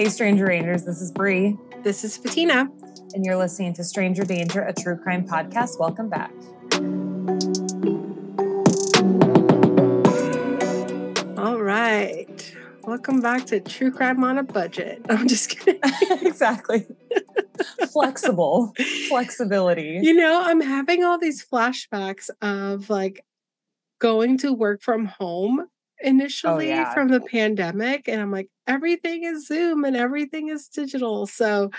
Hey, Stranger Rangers, this is Bree. This is Fatina. And you're listening to Stranger Danger, a true crime podcast. Welcome back. All right. Welcome back to True Crime on a Budget. I'm just kidding. exactly. Flexible. Flexibility. You know, I'm having all these flashbacks of like going to work from home initially oh, yeah. from the pandemic and i'm like everything is zoom and everything is digital so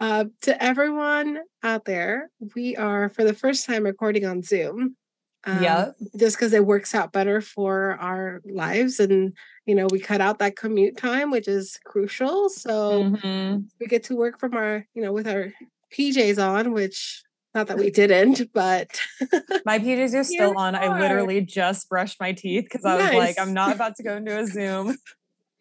uh, to everyone out there we are for the first time recording on zoom um, yeah just because it works out better for our lives and you know we cut out that commute time which is crucial so mm-hmm. we get to work from our you know with our pjs on which not that we didn't, but my PJs are still on. Are. I literally just brushed my teeth because I nice. was like, I'm not about to go into a Zoom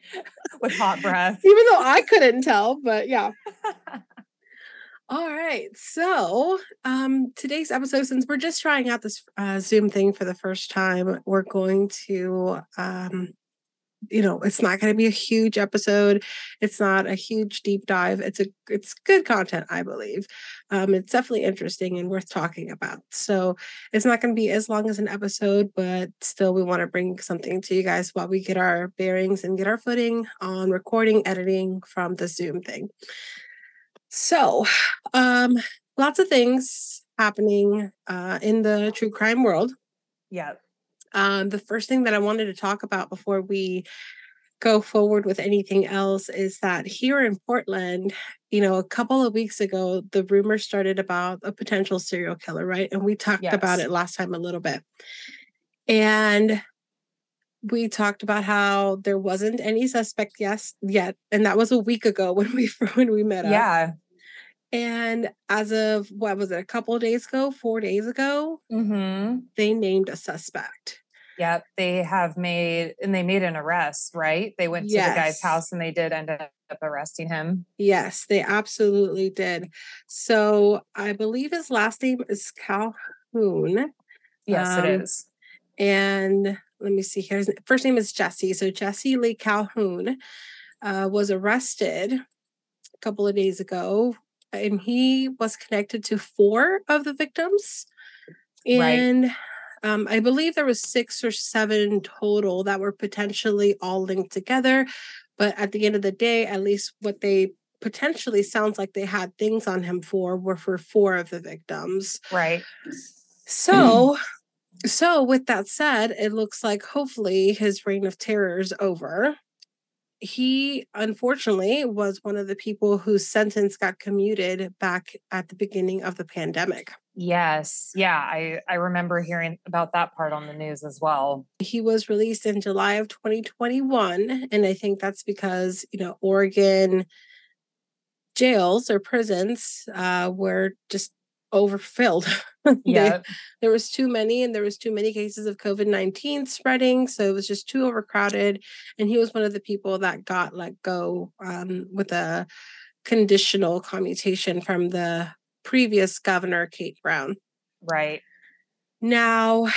with hot breath. Even though I couldn't tell, but yeah. All right. So, um, today's episode, since we're just trying out this uh, Zoom thing for the first time, we're going to um, you know it's not going to be a huge episode it's not a huge deep dive it's a it's good content i believe. Um it's definitely interesting and worth talking about so it's not going to be as long as an episode but still we want to bring something to you guys while we get our bearings and get our footing on recording editing from the zoom thing. So um lots of things happening uh in the true crime world. Yeah um, the first thing that I wanted to talk about before we go forward with anything else is that here in Portland, you know, a couple of weeks ago, the rumor started about a potential serial killer, right? And we talked yes. about it last time a little bit. And we talked about how there wasn't any suspect yes yet and that was a week ago when we when we met up. Yeah. And as of what was it, a couple of days ago, four days ago, mm-hmm. they named a suspect. Yep, they have made and they made an arrest, right? They went yes. to the guy's house and they did end up arresting him. Yes, they absolutely did. So I believe his last name is Calhoun. Yes, um, it is. And let me see here. His first name is Jesse. So Jesse Lee Calhoun uh, was arrested a couple of days ago and he was connected to four of the victims. And right. um, I believe there was six or seven total that were potentially all linked together. But at the end of the day, at least what they potentially sounds like they had things on him for were for four of the victims. Right. So so with that said, it looks like hopefully his reign of terror is over he unfortunately was one of the people whose sentence got commuted back at the beginning of the pandemic. Yes. Yeah, I I remember hearing about that part on the news as well. He was released in July of 2021 and I think that's because, you know, Oregon jails or prisons uh, were just overfilled. Yeah. there was too many and there was too many cases of COVID-19 spreading. So it was just too overcrowded. And he was one of the people that got let go um, with a conditional commutation from the previous governor, Kate Brown. Right. Now,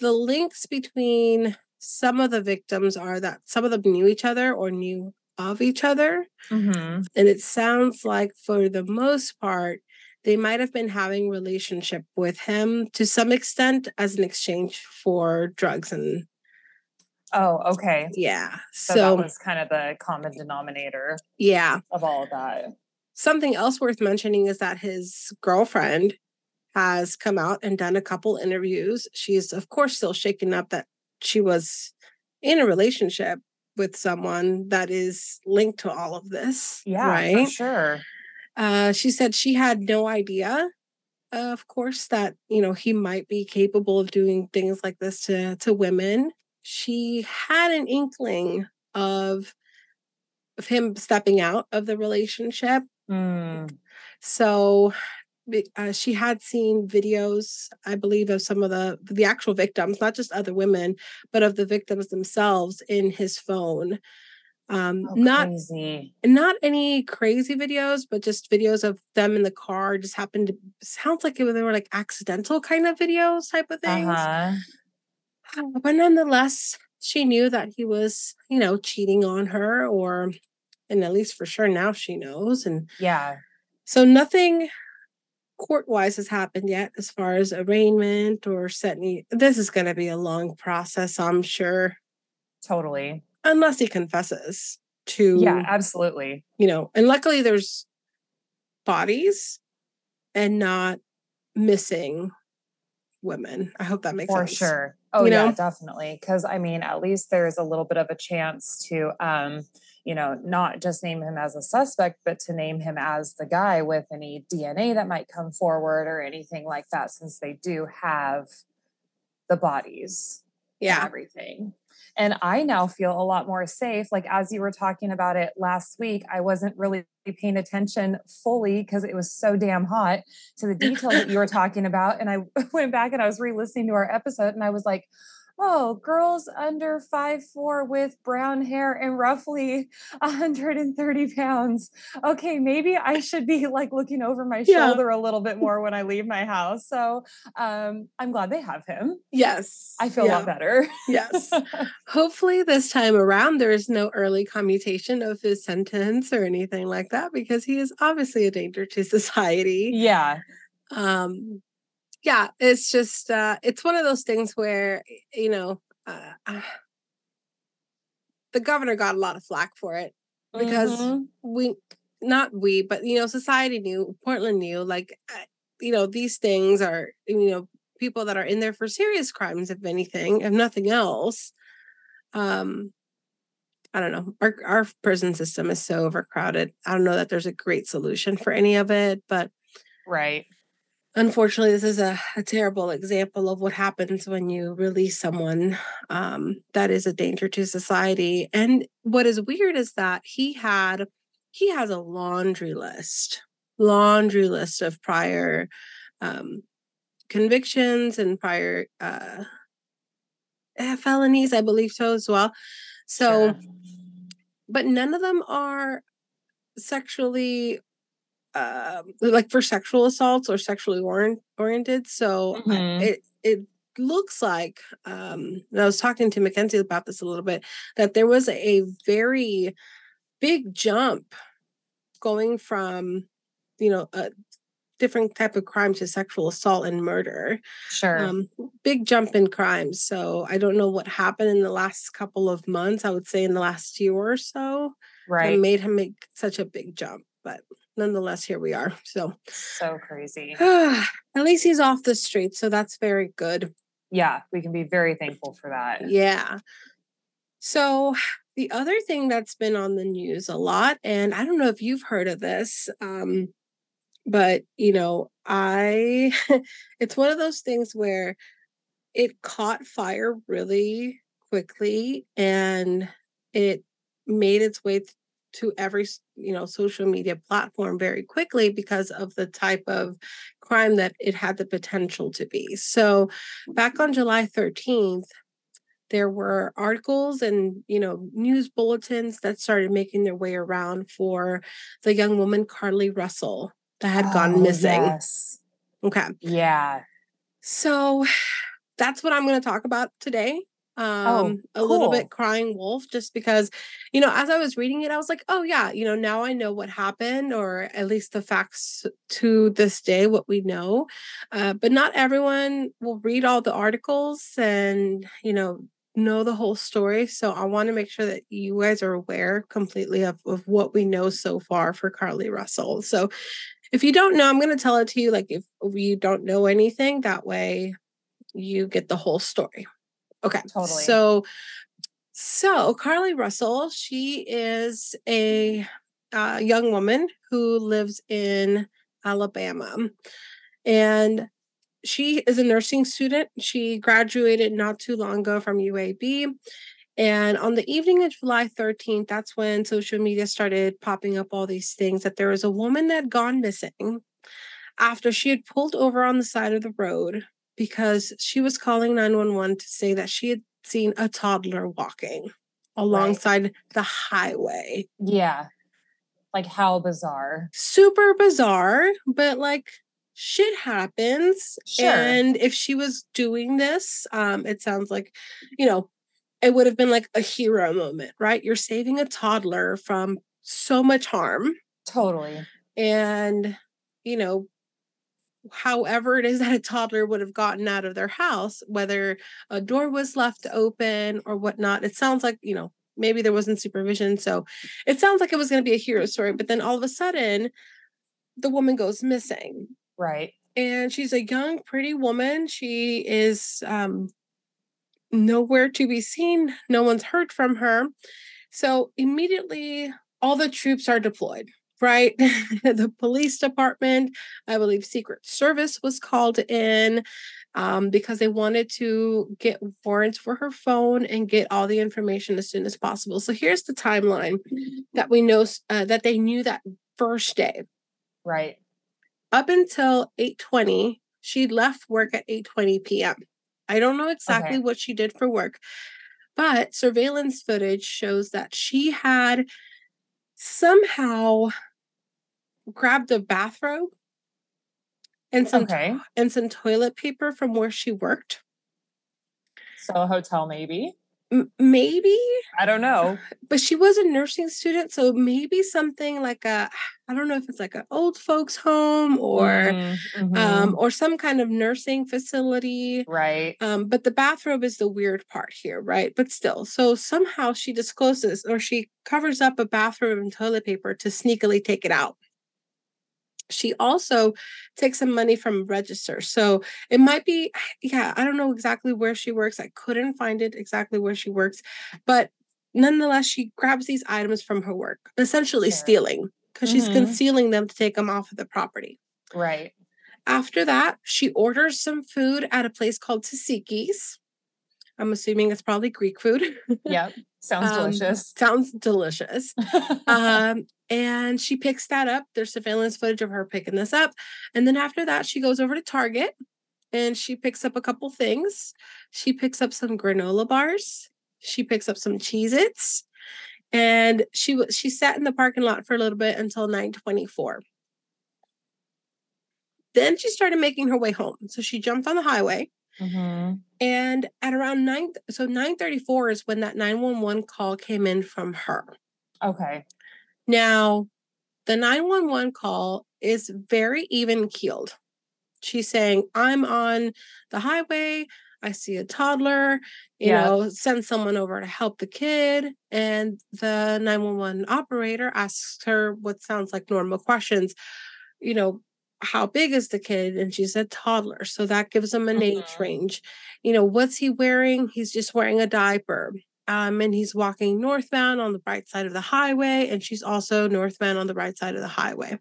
the links between some of the victims are that some of them knew each other or knew of each other. Mm-hmm. And it sounds like, for the most part, they might have been having relationship with him to some extent as an exchange for drugs and oh okay. Yeah so, so that was kind of the common denominator yeah. of all of that. Something else worth mentioning is that his girlfriend has come out and done a couple interviews. She's of course still shaken up that she was in a relationship with someone that is linked to all of this yeah right? sure uh, she said she had no idea, of course, that you know he might be capable of doing things like this to to women. She had an inkling of of him stepping out of the relationship. Mm. So uh, she had seen videos, I believe, of some of the the actual victims, not just other women, but of the victims themselves in his phone um oh, not crazy. not any crazy videos but just videos of them in the car just happened to sounds like it, they were like accidental kind of videos type of things uh-huh. but nonetheless she knew that he was you know cheating on her or and at least for sure now she knows. And yeah. So nothing court wise has happened yet as far as arraignment or setting. This is going to be a long process, I'm sure. Totally. Unless he confesses to. Yeah, absolutely. You know, and luckily there's bodies and not missing women. I hope that makes For sense. For sure. Oh you yeah, know? definitely. Cause I mean, at least there's a little bit of a chance to um, you know, not just name him as a suspect, but to name him as the guy with any DNA that might come forward or anything like that, since they do have the bodies. Yeah. everything. And I now feel a lot more safe. Like as you were talking about it last week, I wasn't really paying attention fully because it was so damn hot to the details that you were talking about. And I went back and I was re listening to our episode and I was like, oh, girls under five four with brown hair and roughly 130 pounds. Okay, maybe I should be like looking over my yeah. shoulder a little bit more when I leave my house. So um, I'm glad they have him. Yes. I feel yeah. a lot better. yes. Hopefully, this time around, there is no early commutation of his sentence or anything like that because he is obviously a danger to society. Yeah. Um, yeah, it's just uh it's one of those things where you know uh, uh, the governor got a lot of flack for it because mm-hmm. we not we but you know society knew Portland knew like uh, you know these things are you know people that are in there for serious crimes if anything if nothing else um I don't know. Our our prison system is so overcrowded. I don't know that there's a great solution for any of it, but right unfortunately this is a, a, terrible example of what happens when you release someone um, that is a danger to society and what is weird is that he had he has a laundry list laundry list of prior um, convictions and prior uh, eh, felonies i believe so as well so sure. but none of them are sexually uh, like for sexual assaults or sexually orient- oriented. So mm-hmm. it it looks like um, and I was talking to Mackenzie about this a little bit that there was a very big jump going from you know a different type of crime to sexual assault and murder. Sure. Um, big jump in crimes. So I don't know what happened in the last couple of months. I would say in the last year or so. Right. That made him make such a big jump. But nonetheless, here we are. So so crazy. at least he's off the street, so that's very good. Yeah, we can be very thankful for that. Yeah. So the other thing that's been on the news a lot, and I don't know if you've heard of this, um, but you know, I it's one of those things where it caught fire really quickly and it made its way to every you know social media platform very quickly because of the type of crime that it had the potential to be. So back mm-hmm. on july 13th there were articles and you know news bulletins that started making their way around for the young woman carlee russell that had oh, gone missing. yes. okay. Yeah. So that's what i'm going to talk about today um oh, cool. a little bit crying wolf just because you know as i was reading it i was like oh yeah you know now i know what happened or at least the facts to this day what we know uh, but not everyone will read all the articles and you know know the whole story so i want to make sure that you guys are aware completely of, of what we know so far for carlee russell so if you don't know i'm going to tell it to you like if you don't know anything that way you get the whole story Okay. Totally. So, so Carlee Russell, she is a uh, young woman who lives in Alabama. And she is a nursing student. She graduated not too long ago from UAB. And on the evening of July 13th, that's when social media started popping up all these things that there was a woman that had gone missing after she had pulled over on the side of the road because she was calling 911 to say that she had seen a toddler walking alongside right. the highway. Yeah. Like how bizarre. Super bizarre, but like shit happens. Sure. And if she was doing this, um, it sounds like, you know, it would have been like a hero moment, right? You're saving a toddler from so much harm. Totally. And, you know, however it is that a toddler would have gotten out of their house, whether a door was left open or whatnot. It sounds like, you know, maybe there wasn't supervision. So it sounds like it was going to be a hero story. But then all of a sudden, the woman goes missing. Right. And she's a young, pretty woman. She is um, nowhere to be seen. No one's heard from her. So immediately, all the troops are deployed right? the police department, I believe Secret Service was called in um, because they wanted to get warrants for her phone and get all the information as soon as possible. So here's the timeline that we know uh, that they knew that first day. Right. Up until 8:20, she left work at 8:20 p.m. I don't know exactly okay. what she did for work, but surveillance footage shows that she had somehow grabbed a bathrobe and some okay. and some toilet paper from where she worked. So a hotel, maybe. M- maybe I don't know, but she was a nursing student, so maybe something like a I don't know if it's like an old folks home or mm-hmm. um mm-hmm. or some kind of nursing facility, right? Um, but the bathrobe is the weird part here, right? But still, so somehow she discloses or she covers up a bathrobe in toilet paper to sneakily take it out she also takes some money from register so it might be yeah i don't know exactly where she works i couldn't find it exactly where she works but nonetheless she grabs these items from her work essentially sure. stealing because mm-hmm. she's concealing them to take them off of the property right after that she orders some food at a place called Taziki's. i'm assuming it's probably greek food yep sounds um, delicious sounds delicious um, and she picks that up. There's surveillance footage of her picking this up. And then after that, she goes over to Target and she picks up a couple things. She picks up some granola bars. She picks up some Cheez Its. And she was she sat in the parking lot for a little bit until 924. Then she started making her way home. So she jumped on the highway. Mm-hmm. And at around nine, so 934 is when that 911 call came in from her. Okay. Now, the 911 call is very even keeled. She's saying, I'm on the highway. I see a toddler, you yeah. know, send someone over to help the kid. And the 911 operator asks her what sounds like normal questions, you know, how big is the kid? And she said toddler. So that gives them an mm-hmm. age range. You know, what's he wearing? He's just wearing a diaper um, and he's walking northbound on the right side of the highway, and she's also northbound on the right side of the highway.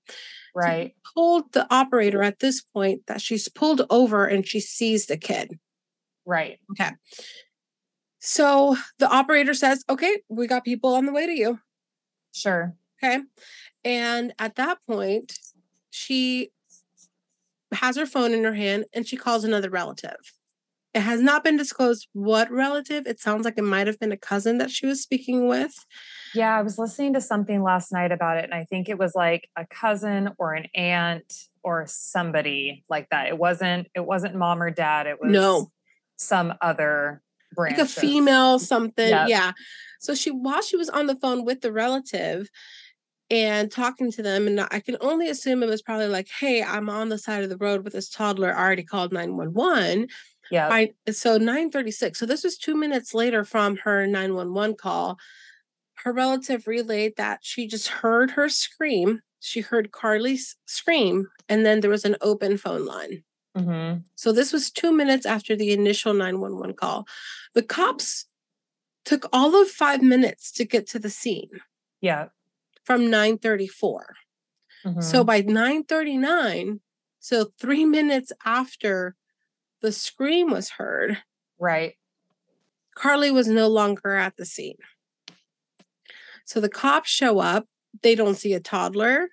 Right. So told the operator at this point that she's pulled over and she sees the kid. Right. Okay. So the operator says, okay, we got people on the way to you. Sure. Okay. And at that point, she has her phone in her hand and she calls another relative. It has not been disclosed what relative. It sounds like it might have been a cousin that she was speaking with. Yeah, I was listening to something last night about it, and I think it was like a cousin or an aunt or somebody like that. It wasn't. It wasn't mom or dad. It was no some other branch, like a female something. Yep. Yeah. So she, while she was on the phone with the relative, and talking to them and i can only assume it was probably like hey i'm on the side of the road with this toddler I already called 911 yeah. I so 936. So this was two minutes later from her 911 call. Her relative relayed that she just heard her scream. She heard Carlee scream, and then there was an open phone line. Mm-hmm. So this was two minutes after the initial 911 call. The cops took all of five minutes to get to the scene. Yeah. From 934. Mm-hmm. So by 939, so three minutes after the scream was heard, right, Carlee was no longer at the scene. So the cops show up. They don't see a toddler.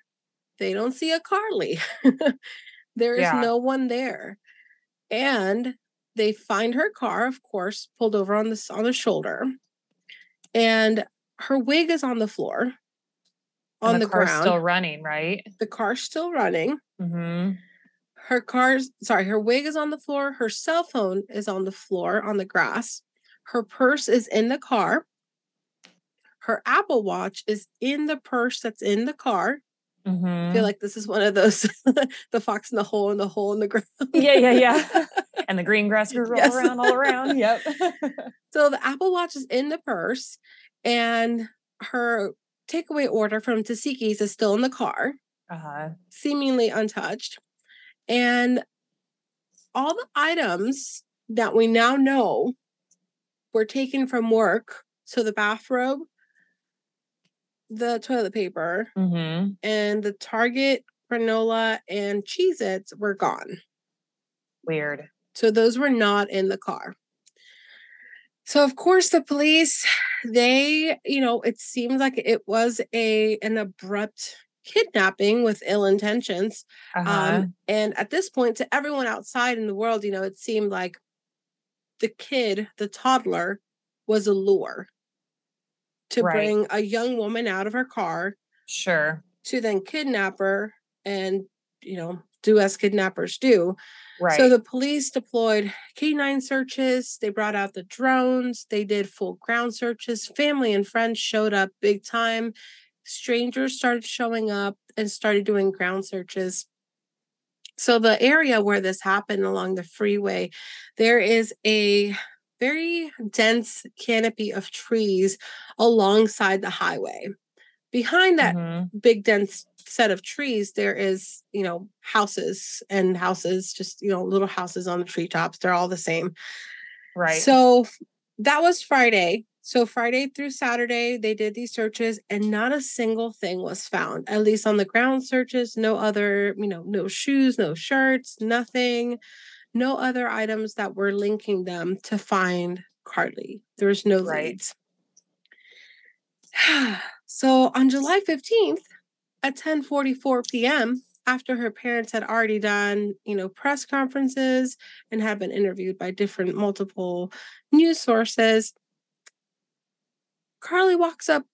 They don't see a Carlee. there is yeah. no one there. And they find her car, of course, pulled over on the on the shoulder. And her wig is on the floor. On the, the ground. still running, right? The car's still running. Mm-hmm her car's sorry, her wig is on the floor, her cell phone is on the floor on the grass, her purse is in the car, her Apple Watch is in the purse that's in the car. I Mhm. feel like this is one of those the fox in the hole and the hole in the ground. yeah, yeah, yeah. and the green grass grew all Yes. around, all around. Yep. So the Apple Watch is in the purse, and her takeaway order from Taziki's is still in the car, uh-huh. seemingly untouched. And all the items that we now know were taken from work. So the bathrobe, the toilet paper, hmm and the Target granola and Cheez Its were gone. Weird. So those were not in the car. So of course the police they, you know, it seemed like it was a an abrupt kidnapping with ill intentions. Uh-huh. Um and at this point to everyone outside in the world, you know, it seemed like the kid, the toddler was a lure to Right. bring a young woman out of her car sure. to then kidnap her and, you know, do as kidnappers do. Right. So the police deployed canine searches. They brought out the drones. They did full ground searches. Family and friends showed up big time. Strangers started showing up and started doing ground searches. So the area where this happened along the freeway, there is a very dense canopy of trees alongside the highway. Behind that Mhm. big dense set of trees there is you know houses and houses just you know little houses on the treetops. They're all the same. Right. so that was friday. So friday through saturday they did these searches and not a single thing was found at least on the ground searches. No other you know no shoes no shirts nothing. No other items that were linking them to find carlee. There was no Right. leads so on July 15th at 10:44 p.m., after her parents had already done, you know, press conferences and had been interviewed by different multiple news sources, Carlee walks up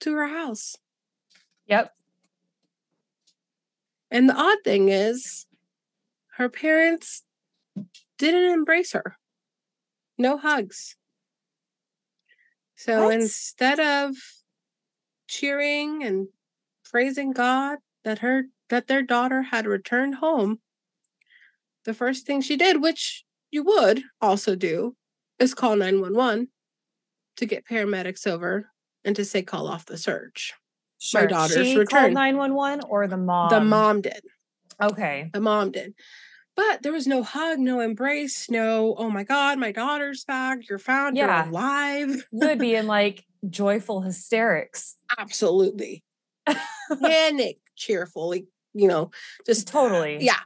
to her house. yep. And the odd thing is her parents didn't embrace her. No hugs. So What? instead of cheering and praising God that her that their daughter had returned home, the first thing she did, which you would also do, is call 911 to get paramedics over and to say call off the search. Sure. My daughter's she return. called 911 or the mom? the mom did. Okay. The mom did. But there was no hug, no embrace, no, oh my God, my daughter's back. You're found. Yeah. You're alive. You would be in like joyful hysterics. Absolutely. Panic, cheerfully, you know, just Totally. Yeah.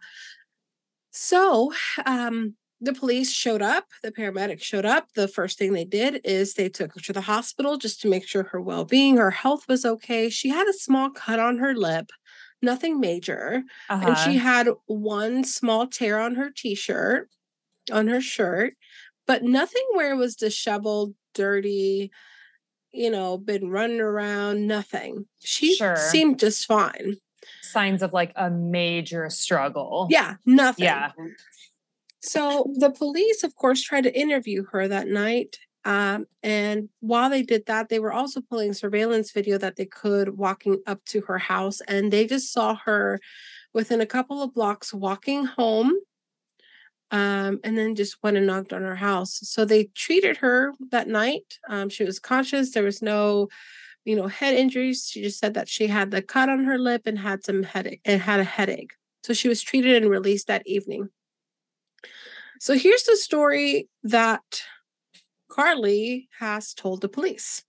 So um, the police showed up, the paramedics showed up. The first thing they did is they took her to the hospital just to make sure her well being, her health was okay. She had a small cut on her lip, nothing major. Uh-huh. And she had one small tear on her t shirt, on her shirt, but nothing where it was disheveled, dirty, you know, been running around, nothing. She Sure. seemed just fine. signs of like a major struggle. Yeah, nothing. Yeah. So the police, of course, tried to interview her that night. Um, and while they did that, they were also pulling surveillance video that they could walking up to her house. And they just saw her within a couple of blocks walking home. Um, and then just went and knocked on her house. So they treated her that night. Um, she was conscious. There was no, you know, head injuries. She just said that she had the cut on her lip and had some headache and had a headache. So she was treated and released that evening. So here's the story that Carlee has told the police.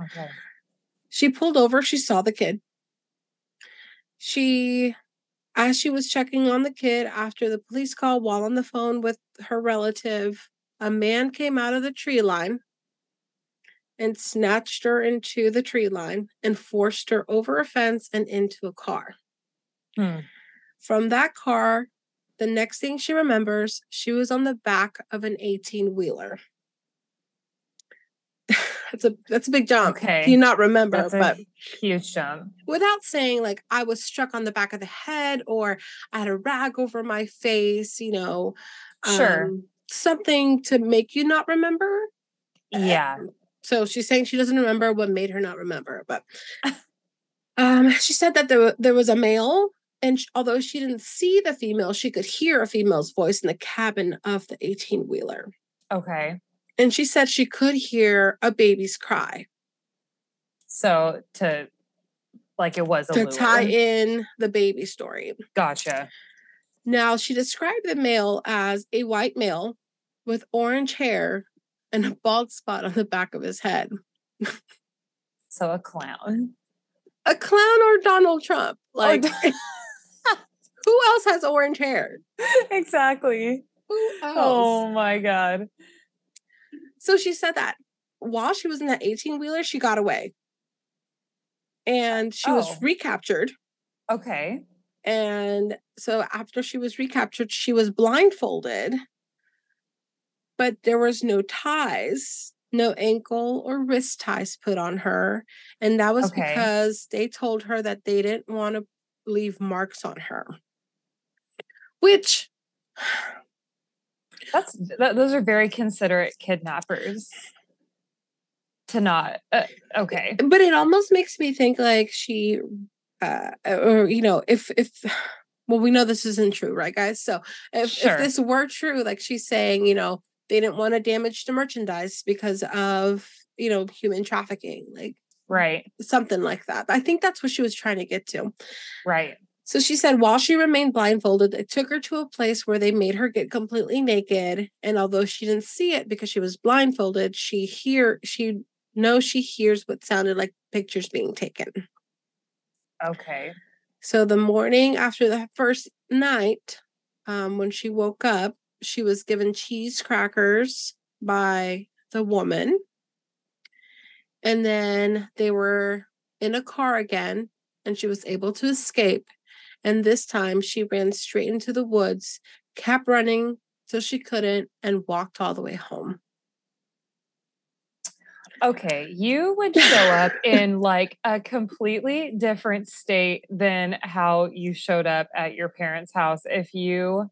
Okay. She pulled over, she saw the kid. She, as she was checking on the kid after the police call while on the phone with her relative, a man came out of the tree line and snatched her into the tree line and forced her over a fence and into a car. Hmm. From that car, the next thing she remembers, she was on the back of an 18 wheeler. That's a that's a big jump. Okay. Do you not remember? That's but huge jump. without saying like I was struck on the back of the head or I had a rag over my face, you know, Sure. um, something to make you not remember. Yeah. So she's saying she doesn't remember what made her not remember, but um, she said that there, there was a male, and sh- although she didn't see the female, she could hear a female's voice in the cabin of the 18 wheeler. Okay. And she said she could hear a baby's cry So to like it was a to lure. tie in the baby story. Gotcha. Now, she described the male as a white male with orange hair and a bald spot on the back of his head. So a clown. A clown or Donald Trump? Like, who else has orange hair? exactly. Who else? Oh my god. So she said that while she was in that 18 wheeler, she got away. And she was Oh. recaptured. Okay. And so after she was recaptured, she was blindfolded, but there was no ties, no ankle or wrist ties put on her. And that was Okay. because they told her that they didn't want to leave marks on her. Which That's th- those are very considerate kidnappers. To not uh, okay. but it almost makes me think like she uh or you know if if well we know this isn't true right guys so if, Sure. if this were true like she's saying you know they didn't want to damage the merchandise because of you know human trafficking like Right. something like that i think that's what she was trying to get to Right. So she said while she remained blindfolded they took her to a place where they made her get completely naked and although she didn't see it because she was blindfolded she hear she knows she hears what sounded like pictures being taken Okay. So the morning after the first night, um, when she woke up, she was given cheese crackers by the woman. And then they were in a car again, and she was able to escape. And this time she ran straight into the woods, kept running till she couldn't, and walked all the way home. Okay, you would show up in like a completely different state than how you showed up at your parents' house if you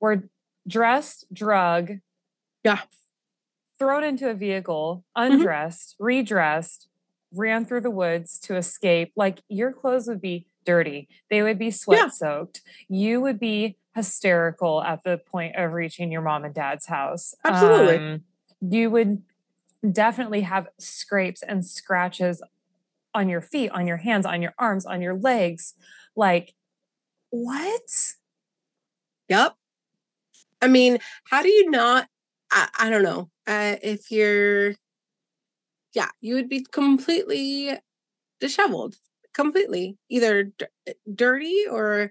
were dressed, drug, Yeah. thrown into a vehicle, mm-hmm. undressed, redressed, ran through the woods to escape. Like your clothes would be dirty, they would be sweat soaked. You would be hysterical at the point of reaching your mom and dad's house. Absolutely. Um, you would definitely have scrapes and scratches on your feet, on your hands, on your arms, on your legs. Like, what? Yep. I mean, how do you not? I, I don't know. Uh, if you're, yeah, you would be completely disheveled, completely either d- eh, dirty or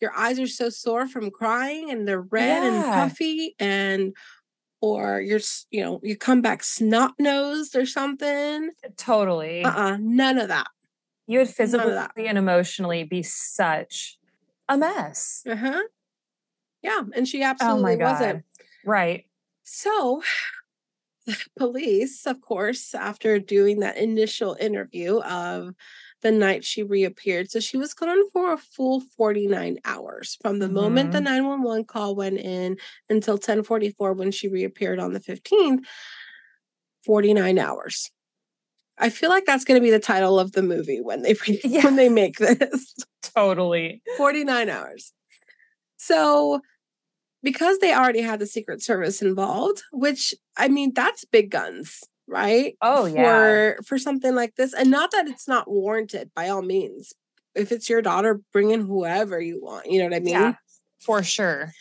your eyes are so sore from crying and they're red and puffy and or you're you know you come back snot nosed or something Totally. uh-uh none of that You would physically and emotionally be such a mess. uh-huh yeah and she Oh absolutely God. wasn't Right. So, the police, of course, after doing that initial interview of the night she reappeared, so she was gone for a full 49 hours from the moment the Mhm. 911 call went in until 1044 when she reappeared on the 15th. 49 hours. I feel like that's going to be the title of the movie when they Yeah. when they make this. Totally. 49 hours. So, because they already had the Secret Service involved, which I mean, that's big guns, right? Oh, yeah. for, For something like this. And not that it's not warranted by all means. If it's your daughter, bring in whoever you want. You know what I mean? Yeah, for sure.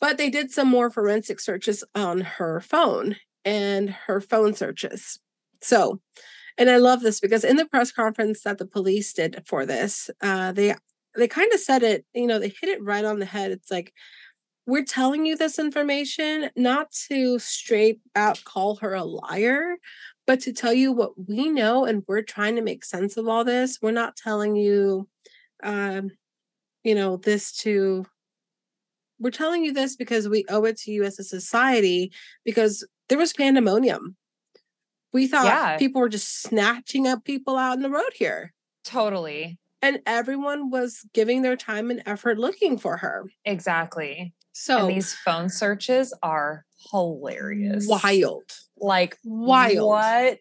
But they did some more forensic searches on her phone and her phone searches. So, and I love this because in the press conference that the police did for this, uh, they they kind of said it. You know, they hit it right on the head. It's like we're telling you this information not to straight out call her a liar, but to tell you what we know, and we're trying to make sense of all this. We're not telling you, um, you know, this to we're telling you this because we owe it to you as a society because there was pandemonium. We thought Yeah. people were just snatching up people out in the road here. Totally. And everyone was giving their time and effort looking for her. Exactly. So and these phone searches are hilarious. wild. Like Wild. What?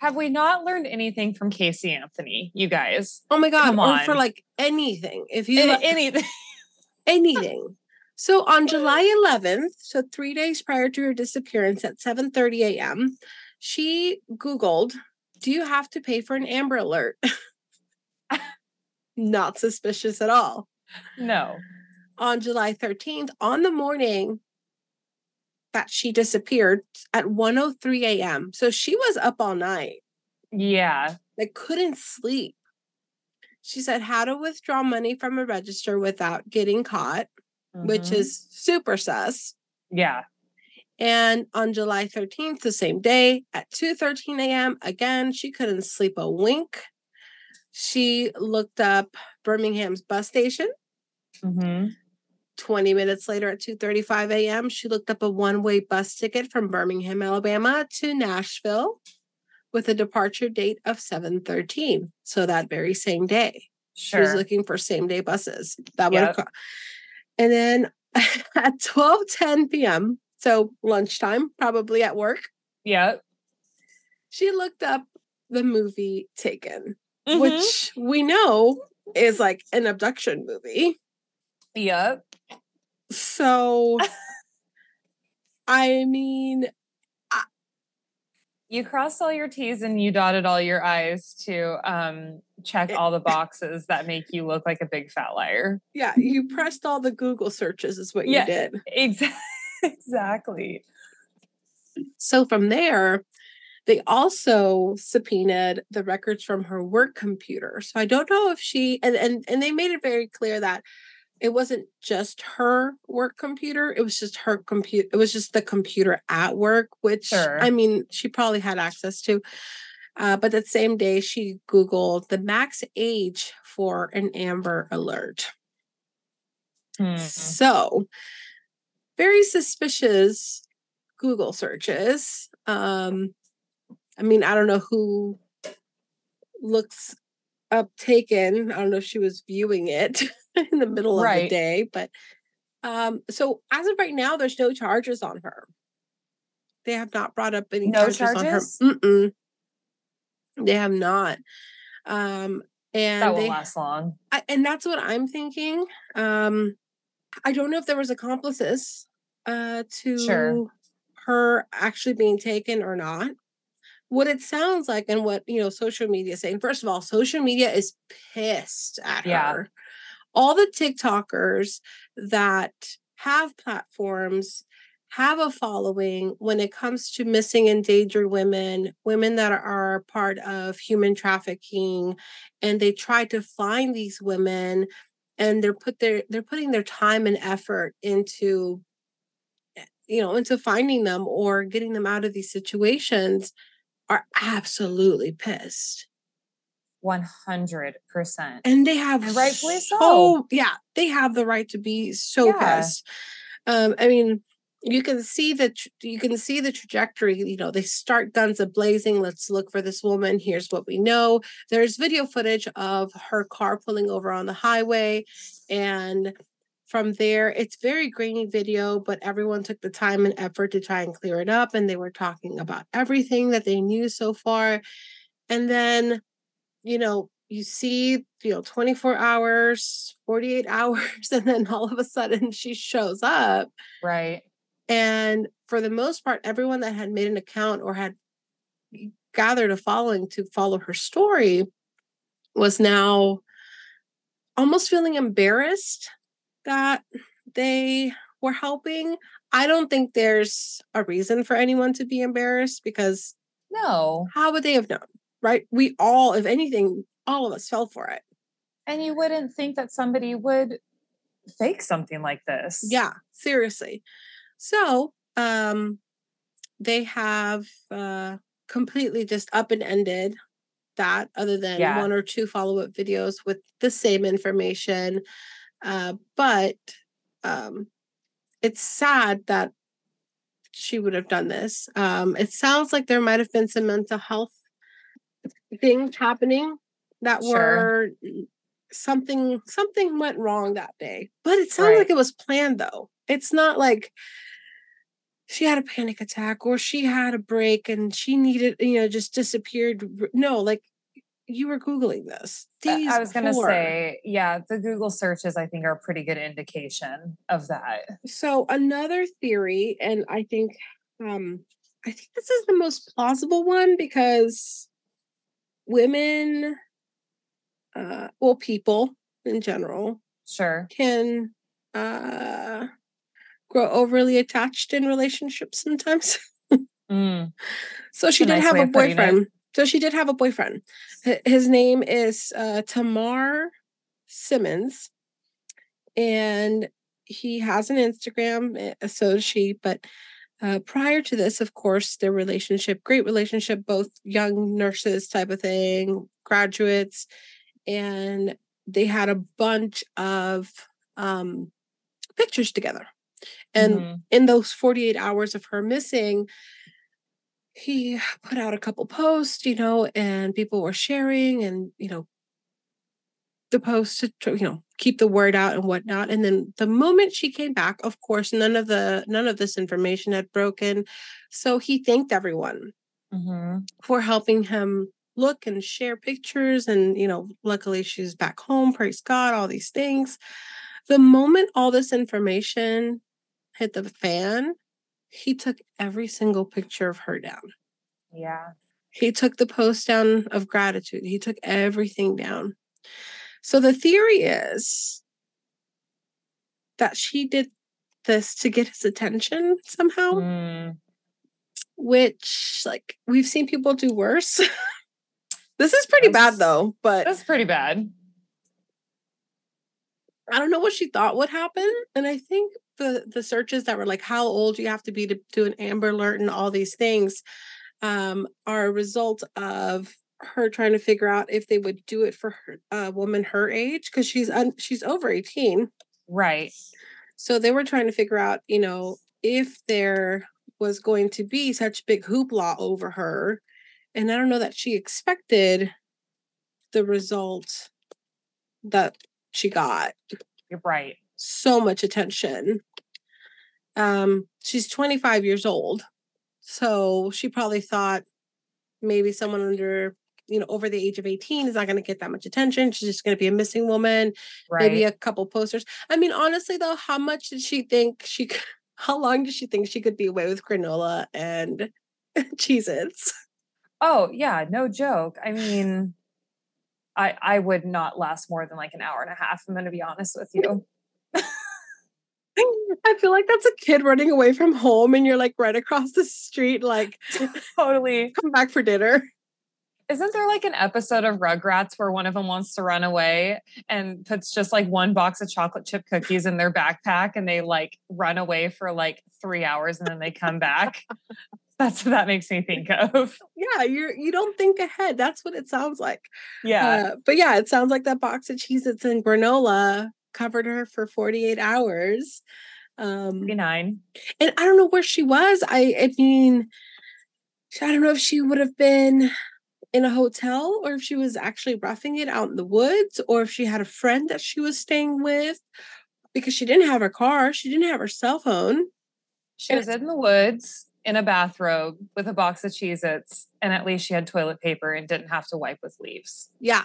Have we not learned anything from Casey Anthony, you guys? Oh my god! Come Or for like anything, if you let- anything. anything. So on July 11th, so three days prior to her disappearance at 7:30 a.m., she Googled, "Do you have to pay for an Amber Alert?" Not suspicious at all. No. On July 13th, on the morning that she disappeared at 1:03 a.m., so she was up all night. Yeah. Like couldn't sleep. She said how to withdraw money from a register without getting caught, which Mhm. is super sus. yeah. And on July 13th, the same day at 2:13 a.m., again, she couldn't sleep a wink. She looked up Birmingham's bus station. Mhm. 20 minutes later at 2:35 a.m., she looked up a one-way bus ticket from Birmingham, Alabama to Nashville with a departure date of 7:13. So that very same day. She was looking for same-day buses. That would Yep. And then at 12:10 p.m., so lunchtime, probably at work, Yeah. she looked up the movie Taken, Mhm. which we know is like an abduction movie. Yep. So, I mean, You crossed all your T's and you dotted all your I's to um, check all the boxes that make you look like a big fat liar. yeah, you pressed all the Google searches, is what Yeah. you did. Exactly. Exactly. So, from there, they also subpoenaed the records from her work computer. So, I don't know if she, and, and, and they made it very clear that it wasn't just her work computer it was just her computer it was just the computer at work which Sure. i mean she probably had access to uh, but that same day she googled the max age for an amber alert Hmm. so very suspicious google searches um i mean i don't know who looks up taken i don't know if she was viewing it in the middle of the day but um so as of right now there's no charges on her they have not brought up any No charges, on her? Mm-mm. they have not um and that won't they last long. I, and that's what I'm thinking. Um, I don't know if there was accomplices uh, to Sure. her actually being taken or not. What it sounds like, and what you know, social media is saying. First of all, social media is pissed at Yeah. her. All the TikTokers that have platforms have a following when it comes to missing endangered women, women that are part of human trafficking, and they try to find these women and they're put their they're putting their time and effort into eh, you know into finding them or getting them out of these situations are absolutely pissed 100%. and they have And rightfully so. yeah they have the right to be so Yeah. pissed um i mean you can see that you can see the trajectory you know they start guns a blazing let's look for this woman here's what we know there's video footage of her car pulling over on the highway and from there it's very grainy video but everyone took the time and effort to try and clear it up and they were talking about everything that they knew so far and then you know you see you know 24 hours 48 hours and then all of a sudden she shows up Right. and for the most part, everyone that had made an account or had gathered a following to follow her story was now almost feeling embarrassed that they were helping. I don't think there's a reason for anyone to be embarrassed because No. how would they have known? Right? We all, if anything, all of us fell for it. And you wouldn't think that somebody would fake something like this. Yeah, seriously. So, um, they have uh, completely just up and ended that, other than Yeah. one or two follow up videos with the same information. Uh, but um, it's sad that she would have done this. Um, it sounds like there might have been some mental health things happening that Sure. were something something went wrong that day but it sounded like it was planned though it's not like she had a panic attack or she had a break and she needed, you know, just disappeared. No, like you were Googling this. I was going to say, yeah, the Google searches, I think, are a pretty good indication of that. So, another theory, and I think, um, I think this is the most plausible one because women, uh, well, people in general, sure, can uh, grow overly attached in relationships sometimes. mm. So she did nice have a boyfriend. So she did have a boyfriend. His name is uh, Tamar Simmons, and he has an Instagram. So does she. But uh, prior to this, of course, their relationship, great relationship, both young nurses type of thing, graduates, and they had a bunch of um, pictures together. And mm-hmm. in those 48 hours of her missing, he put out a couple posts, you know, and people were sharing and, you know, the post to, you know, keep the word out and whatnot. And then the moment she came back, of course, none of the none of this information had broken. So he thanked everyone mm-hmm. for helping him look and share pictures. And, you know, luckily she's back home, praise God, all these things. The moment all this information hit the fan, he took every single picture of her down. Yeah. He took the post down of gratitude. He took everything down. So the theory is that she did this to get his attention somehow. Mm. Which like we've seen people do worse. this is pretty that's, bad though, but that's pretty bad. I don't know what she thought would happen. And I think the the searches that were like how old you have to be to do an Amber Alert and all these things um, are a result of her trying to figure out if they would do it for her, a woman her age because she's un, she's over 18 right. So they were trying to figure out you know if there was going to be such big hoopla over her and i don't know that she expected the result that she got. You're right. So much attention. Um she's 25 years old so she probably thought maybe someone under you know over the age of 18 is not going to get that much attention she's just going to be a missing woman right. maybe a couple posters. I mean honestly though how much did she think she could how long did she think she could be away with granola and cheez-its? Oh yeah no joke. I mean i i would not last more than like an hour and a half i'm going to be honest with you. I feel like that's a kid running away from home and you're like right across the street, like totally. Come back for dinner. Isn't there like an episode of Rugrats where one of them wants to run away and puts just like one box of chocolate chip cookies in their backpack and they like run away for like three hours and then they come back? That's what that makes me think of. Yeah, you're you don't think ahead. That's what it sounds like. Yeah. Uh, but yeah, it sounds like that box of Cheez-Its and granola covered her for 48 hours. Um 49. And I don't know where she was. I I mean, I don't know if she would have been in a hotel or if she was actually roughing it out in the woods or if she had a friend that she was staying with because she didn't have her car, she didn't have her cell phone. She was in the woods in a bathrobe with a box of Cheez Its, and at least she had toilet paper and didn't have to wipe with leaves. Yeah.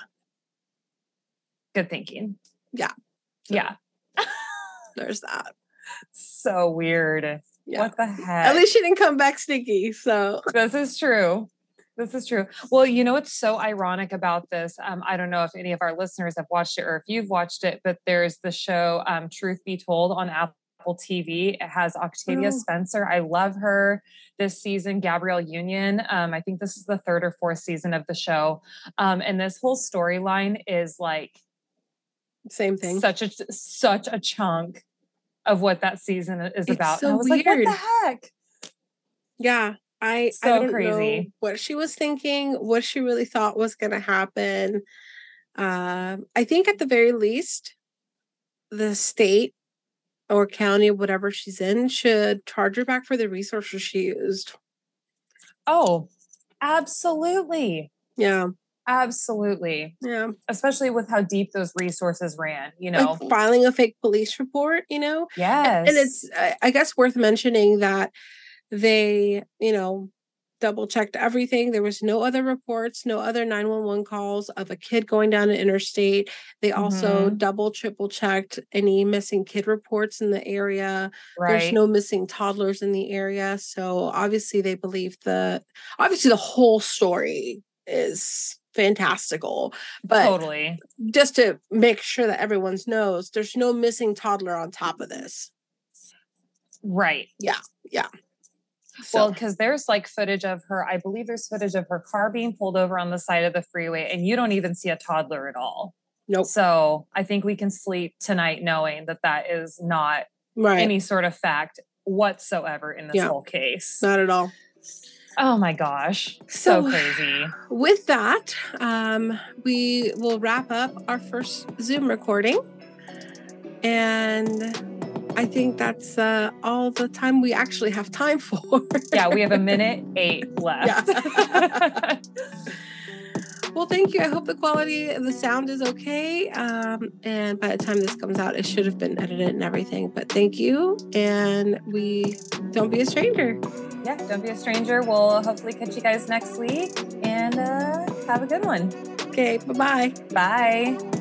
Good thinking. Yeah. Yeah. There's that. So weird. Yeah. What the heck? At least she didn't come back stinky. So this is true. This is true. Well, you know what's so ironic about this? Um, I don't know if any of our listeners have watched it or if you've watched it, but there's the show um, Truth Be Told on Apple TV. It has Octavia oh. Spencer. I love her this season. Gabrielle Union. Um, I think this is the third or fourth season of the show. Um, and this whole storyline is like same thing. Such a such a chunk of what that season is it's about. So I was weird. like, what the heck? Yeah. I so I don't crazy. Know what she was thinking, what she really thought was gonna happen. Um, I think at the very least, the state or county, whatever she's in, should charge her back for the resources she used. Oh, absolutely. Yeah. Absolutely. Yeah. Especially with how deep those resources ran, you know. Like filing a fake police report, you know? Yes. And, and it's, I guess, worth mentioning that they, you know, double checked everything. There was no other reports, no other 911 calls of a kid going down an interstate. They also Mhm. double, triple checked any missing kid reports in the area. There's no missing toddlers in the area. So obviously they believe the obviously the whole story is fantastical. But totally. just to make sure that everyone knows, there's no missing toddler on top of this. Right. So, Well, because there's like footage of her, I believe there's footage of her car being pulled over on the side of the freeway, and you don't even see a toddler at all. nope. So I think we can sleep tonight knowing that that is not Right. any sort of fact whatsoever in this Yeah. whole case. Not at all. Oh my gosh. So, So- crazy. with that, um, we will wrap up our first Zoom recording. And I think that's uh, all the time we actually have time for. Yeah, we have a minute eight left. well, thank you. I hope the quality of the sound is okay. Um, and by the time this comes out, it should have been edited and everything. But thank you. And we don't be a stranger. yeah, don't be a stranger. We'll hopefully catch you guys next week and uh, have a good one. Okay, bye bye. Bye.